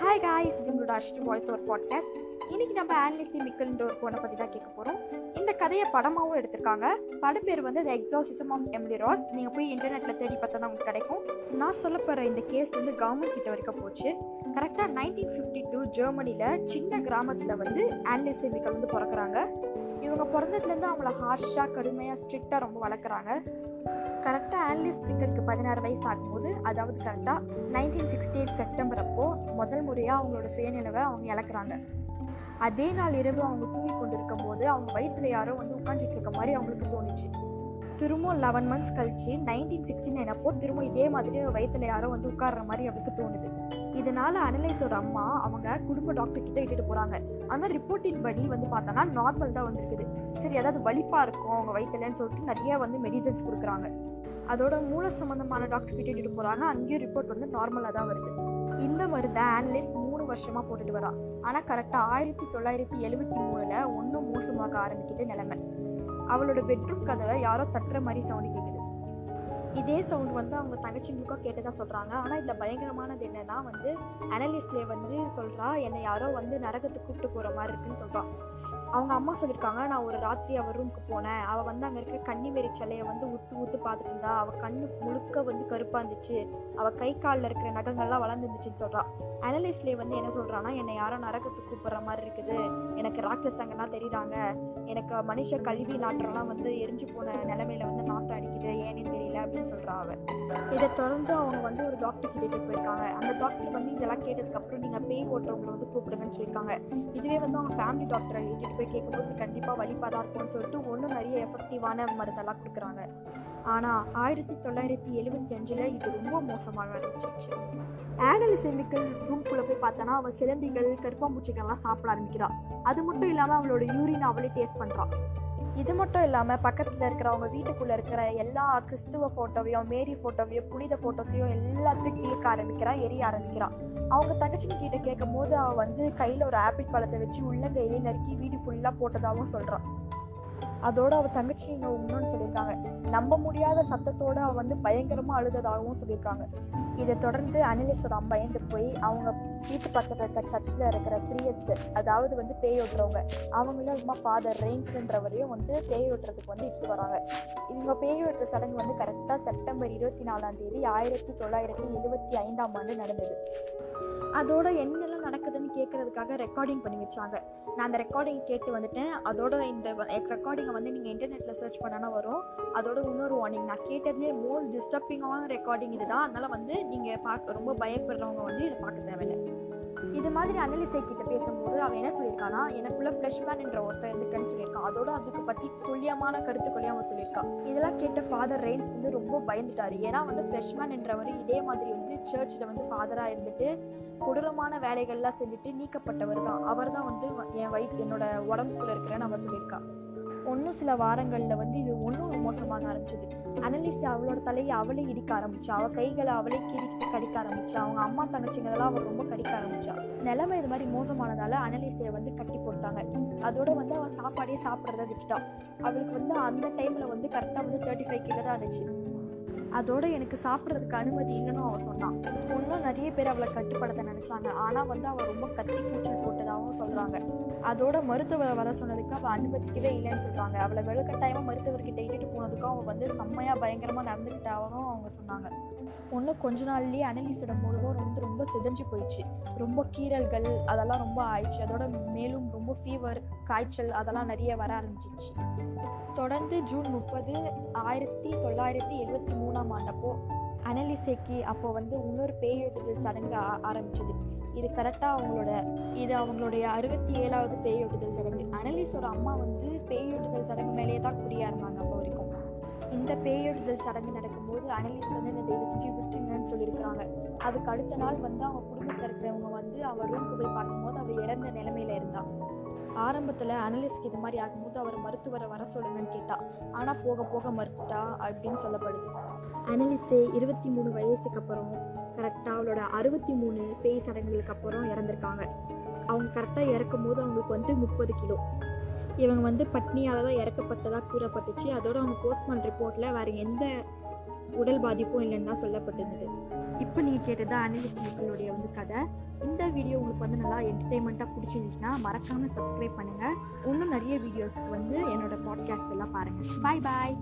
Rushed voice ஒரு podcast இன்னைக்கு நம்ம ஆன்லிசி மிக்கல்ன்ற ஒரு பொண்ணை பற்றி தான் கேட்க போகிறோம் இந்த கதையை படமாகவும் எடுத்திருக்காங்க. படம் பேர் வந்து the exorcism of Emily Rose நீங்கள் போய் இன்டர்நெட்டில் தேடி பார்த்தா உங்களுக்கு கிடைக்கும். நான் சொல்ல போகிற இந்த கேஸ் வந்து கவர்மெண்ட் கிட்ட வரைக்கும் போச்சு. கரெக்டாக நைன்டீன் ஃபிஃப்டி டூ ஜெர்மனியில் சின்ன கிராமத்தில் வந்து ஆன்லிசி மிக்கல் வந்து பிறக்கிறாங்க. இவங்க பிறந்ததுலேருந்து அவங்கள ஹார்ஷாக கடுமையாக ஸ்ட்ரிக்டாக ரொம்ப வளர்க்குறாங்க. கரெக்டாக ஆன்லிஸ் டிக்கெட்டுக்கு பதினாறு வயசு ஆகும்போது அதாவது கரெக்டாக நைன்டீன் சிக்ஸ்டி எயிட் செப்டம்பர் அப்போது முதல் முறையாக அவங்களோட சுயநினைவை அவங்க இழக்கிறாங்க. அதே நாள் இரவு அவங்க தூங்கி கொண்டு இருக்கும்போது அவங்க வயிற்றுல யாரோ வந்து உட்காந்துட்டு இருக்க மாதிரி அவங்களுக்கு தோணுச்சு. திரும்பவும் லெவன் மந்த்ஸ் கழிச்சு நைன்டீன் சிக்ஸ்டி நைன் அப்போ திரும்ப இதே மாதிரி வயிற்றுல யாரோ வந்து உட்கார்ற மாதிரி அவளுக்கு தோணுது. இதனால அனலைஸோட அம்மா அவங்க குடும்ப டாக்டர் கிட்ட இட்டுட்டு போறாங்க. ஆனால் ரிப்போர்ட்டின் படி வந்து பார்த்தோன்னா நார்மல் தான் வந்திருக்குது. சரி அதாவது வலிப்பா இருக்கும் அவங்க வயிற்றுலன்னு சொல்லிட்டு நிறைய வந்து மெடிசன்ஸ் கொடுக்குறாங்க. அதோட மூல சம்பந்தமான டாக்டர் கிட்ட இட்டுட்டு போறாங்க. அங்கேயும் ரிப்போர்ட் வந்து நார்மலாக தான் வருது. இந்த மருந்தை ஆன்லிஸ் மூணு வருஷமா போட்டுட்டு வரா. ஆனால் கரெக்டாக ஆயிரத்தி தொள்ளாயிரத்தி எழுபத்தி மூணுல ஒன்றும் மோசமாக ஆரம்பிக்குது நிலைமை. அவளோட பெட்ரூம் கதவை யாரோ தட்டுற மாதிரி சவுண்டு கேட்குது இதே சவுண்ட் வந்து அவங்க தங்கச்சிங்களுக்கும் கேட்டதா சொல்கிறாங்க ஆனால் இதில் பயங்கரமானது என்னன்னா வந்து அனலிஸ்ட்லே வந்து சொல்கிறா என்னை யாரோ வந்து நரகத்துக்கு கூப்பிட்டு போகிற மாதிரி இருக்குன்னு சொல்கிறான் அவங்க அம்மா சொல்லியிருக்காங்க நான் ஒரு ராத்திரி அவள் ரூமுக்கு போனேன். அவள் வந்து அங்கே இருக்கிற கன்னிமேரி சிலையை வந்து உத்து உத்து பார்த்துட்டு இருந்தா. அவள் கண்ணு முழுக்க வந்து கருப்பாக இருந்துச்சு. அவள் கை காலில் இருக்கிற நகங்கள்லாம் வளர்ந்துருந்துச்சுன்னு சொல்கிறான் அனலிஸ்ட்லே வந்து என்ன சொல்கிறான்னா என்னை யாரோ நரகத்துக்கு கூப்பிட்ற மாதிரி இருக்குது. எனக்கு ராட்சஸ் அங்கெல்லாம் தெரியுறாங்க. எனக்கு மனுஷ கல்வி நாட்டெல்லாம் வந்து எரிஞ்சு போன நிலமையில வந்து நாட்டம் அடிக்குது. ஏன்னு தெரியல. அப்படின்னு சொல்கிறா அவள் இதை தொடர்ந்து அவங்க வந்து ஒரு டாக்டர் கிட்டே போயிருக்காங்க. அந்த டாக்டர் வந்து இதெல்லாம் கேட்டதுக்கப்புறம் நீங்கள் பேய் ஓட்டுறவங்களை வந்து கூப்பிடுங்கன்னு சொல்லியிருக்காங்க. இதுவே வந்து அவங்க ஃபேமிலி டாக்டரை இட்டுட்டு போய் கேட்கும்போது கண்டிப்பாக வலிப்பாக தான் இருக்கும்னு சொல்லிட்டு ஒன்றும் நிறைய எஃபெக்டிவான மருந்தெல்லாம் கொடுக்குறாங்க. ஆனால் ஆயிரத்தி தொள்ளாயிரத்தி எழுபத்தி அஞ்சில் இது ரொம்ப மோசமாக ஆரம்பிச்சிருச்சு ஆனல் செமிக்கல் ரூம்குள்ளே போய் பார்த்தோன்னா அவள் சிலந்திகள் கருப்பாம்பூச்சிகள்லாம் சாப்பிட ஆரம்பிக்கிறாள் அது மட்டும் இல்லாமல் அவளோட யூரின் அவளே டேஸ்ட் பண்ணுறான் இது மட்டும் இல்லாமல் பக்கத்தில் இருக்கிறவங்க வீட்டுக்குள்ளே இருக்கிற எல்லா கிறிஸ்துவ ஃபோட்டோவையும் மேரி ஃபோட்டோவையும் புனித ஃபோட்டோத்தையும் எல்லாத்தையும் கிழிக்க ஆரம்பிக்கிறா எரிய ஆரம்பிக்கிறா. அவங்க தங்கச்சிங்க கிட்ட கேட்கும் போது அவள் வந்து கையில் ஒரு ஆப்பிள் பழத்தை வச்சு உள்ளங்கையிலே நறுக்கி வீடு ஃபுல்லாக போட்டதாகவும் சொல்கிறான் அதோட அவள் தங்கச்சி இங்கே இன்னொன்று சொல்லியிருக்காங்க. நம்ப முடியாத சத்தத்தோட அவள் வந்து பயங்கரமாக அழுததாகவும் சொல்லியிருக்காங்க. இதை தொடர்ந்து அனிலேஸ்வரம் அம்மா பயந்து போய் அவங்க வீட்டு பக்கத்தில் இருக்க சர்ச்சில் இருக்கிற பிரியஸ்ட் அதாவது வந்து பேய் ஓட்டுறவங்க அவங்களும் அம்மா ஃபாதர் ரெயின்ஸ்ன்றவரையும் வந்து பேய் ஓட்டுறதுக்கு வந்து இட்டு வராங்க. இவங்க பேய் ஓட்டுற சடங்கு வந்து கரெக்டாக செப்டம்பர் இருபத்தி நாலாம் தேதி ஆயிரத்தி தொள்ளாயிரத்தி எழுபத்தி ஐந்தாம் ஆண்டு நடந்தது. அதோட என்னெல்லாம் நடக்குதுன்னு அதுக்காக ரெக்கார்டிங் பண்ணி வச்சாங்க. நான் அந்த ரெக்கார்டிங் கேட்டு வந்துட்டேன். அதோட இந்த ரெக்கார்டிங்கை வந்து நீங்கள் இன்டர்நெட்டில் சர்ச் பண்ணனா வரும். அதோட இன்னொரு வார்னிங் நான் கேட்டதுலேயே மோஸ்ட் டிஸ்டர்பிங்கான ரெக்கார்டிங் இதுதான் அதனால் வந்து நீங்கள் பார்க்க ரொம்ப பயப்படுறவங்க வந்து இதை பார்க்க தேவையில்லை. இது மாதிரி அனலிசை கிட்ட பேசும்போது அவன் என்ன சொல்லியிருக்கானா எனக்குள்ள ஃப்ரெஷ்மேன் என்ற ஒருத்தர் இருந்துக்கன்னு சொல்லியிருக்கான். அதோட அதுக்கு பற்றி துல்லியமான கருத்துக்களையும் அவன் சொல்லியிருக்கான். இதெல்லாம் கேட்ட ஃபாதர் ரெயின்ஸ் வந்து ரொம்ப பயந்துட்டாரு. ஏன்னா வந்து ஃப்ரெஷ்மேன் என்றவர் இதே மாதிரி வந்து சர்ச்சில் வந்து ஃபாதராக இருந்துட்டு கொடூரமான வேலைகள்லாம் செஞ்சுட்டு நீக்கப்பட்டவர் தான். அவர் தான் வந்து என் வயிற்று என்னோட உடம்புக்குள்ள இருக்கிறேன்னு அவன் சொல்லியிருக்கான். ஒன்றும் சில வாரங்களில் வந்து இது ஒன்றும் மோசமாக ஆரம்பிச்சது. அனலிஸ் அவளோட தலையை அவளே இடிக்க ஆரம்பிச்சு அவள் கைகளை அவளே கீறிக்கிட்டு கடிக்க ஆரம்பிச்சா அவங்க அம்மா தங்கச்சிங்களெல்லாம் அவள் ரொம்ப கடிக்க ஆரம்பிச்சா. நிலைமை இது மாதிரி மோசமானதால அனலிசியை வந்து கட்டி போட்டாங்க. அதோட வந்து அவள் சாப்பாடே சாப்பிட்றத விட்டுட்டான் அவளுக்கு வந்து அந்த டைமில் வந்து கரெக்டாக வந்து தேர்ட்டி ஃபைவ் கிலோ தான் இருந்துச்சு. அதோட எனக்கு சாப்பிட்றதுக்கு அனுமதி இல்லைன்னு அவள் சொன்னான் இன்னும் நிறைய பேர் அவளை கட்டுப்படுத்த நினச்சாங்க. ஆனால் வந்து அவள் ரொம்ப கத்தி கூச்சல் போட்டதாகவும் சொல்கிறாங்க அதோட மருத்துவரை வர சொன்னதுக்கு அவள் அனுமதிக்கவே இல்லைன்னு சொல்கிறாங்க அவளை வெளுக்கட்டாயமாக மருத்துவர்கிட்ட இட்டுட்டு போனதுக்கும் அவங்க வந்து செம்மையாக பயங்கரமாக நடந்துக்கிட்டாவும் அவங்க சொன்னாங்க. ஒன்றும் கொஞ்ச நாள்லேயே அனலிஸோட முழுவதும் வந்து ரொம்ப சிதைஞ்சு போயிடுச்சு. ரொம்ப கீறல்கள் அதெல்லாம் ரொம்ப ஆயிடுச்சு. அதோட மேலும் ரொம்ப ஃபீவர் காய்ச்சல் அதெல்லாம் நிறைய வர ஆரம்பிச்சிச்சு தொடர்ந்து ஜூன் முப்பது ஆயிரத்தி தொள்ளாயிரத்தி எழுபத்தி மூணாம் ஆண்டப்போ அனலிசைக்கு அப்போ வந்து இன்னொரு பேயொட்டுதல் சடங்கு ஆ- ஆரம்பிச்சது. இது கரெக்டாக அவங்களோட இது அவங்களுடைய அறுபத்தி ஏழாவது பேயொட்டுதல் சடங்கு. அனலிஸோட அம்மா வந்து பேயொட்டுதல் சடங்கு மேலேயே தான் குறியாக இருந்தாங்க அப்போ வரைக்கும். இந்த பேயொட்டுதல் சடங்கு நடக்கும்போது அனலிஸ் வந்து இந்த தயவு செஞ்சு விட்டுருங்கன்னு சொல்லியிருக்கிறாங்க. அதுக்கு அடுத்த நாள் வந்து அவங்க குடும்பத்தில் இருக்கிறவங்க வந்து அவள் ரூமுக்கு போய் பார்க்கும்போது அவள் இறந்த நிலைமையில இருந்தான் ஆரம்பத்தில் அனலிஸ்ட் இது மாதிரி ஆகும்போது அவர் மருத்துவரை வர சொல்லுங்கன்னு கேட்டா ஆனால் போக போக மறுத்துட்டா அப்படின்னு சொல்லப்படுது. அனலிஸே இருபத்தி மூணு வயசுக்கு அப்புறம் கரெக்டாக அவளோட அறுபத்தி மூணு பேய் சடங்குகளுக்கு அப்புறம் இறந்துருக்காங்க. அவங்க கரெக்டாக இறக்கும் போது அவங்களுக்கு வந்து முப்பது கிலோ. இவங்க வந்து பட்னியால் தான் இறக்கப்பட்டதாக கூறப்பட்டுச்சு. அதோட அவங்க போஸ்ட்மார்ட்டம் ரிப்போர்ட்டில் வேறு எந்த உடல் பாதிப்பும் இல்லைன்னு தான் சொல்லப்பட்டிருந்தது. இப்போ நீங்கள் கேட்டது அனலிஸ்ட் மக்களுடைய வந்து கதை. இந்த வீடியோ உங்களுக்கு வந்து நல்லா என்டர்டெயின்மெண்ட்டாக பிடிச்சிருந்துச்சுன்னா மறக்காமல் சப்ஸ்கிரைப் பண்ணுங்கள் இன்னும் நிறைய வீடியோஸ்க்கு வந்து என்னோட பாட்காஸ்ட் எல்லாம் பாருங்கள் பாய் பாய்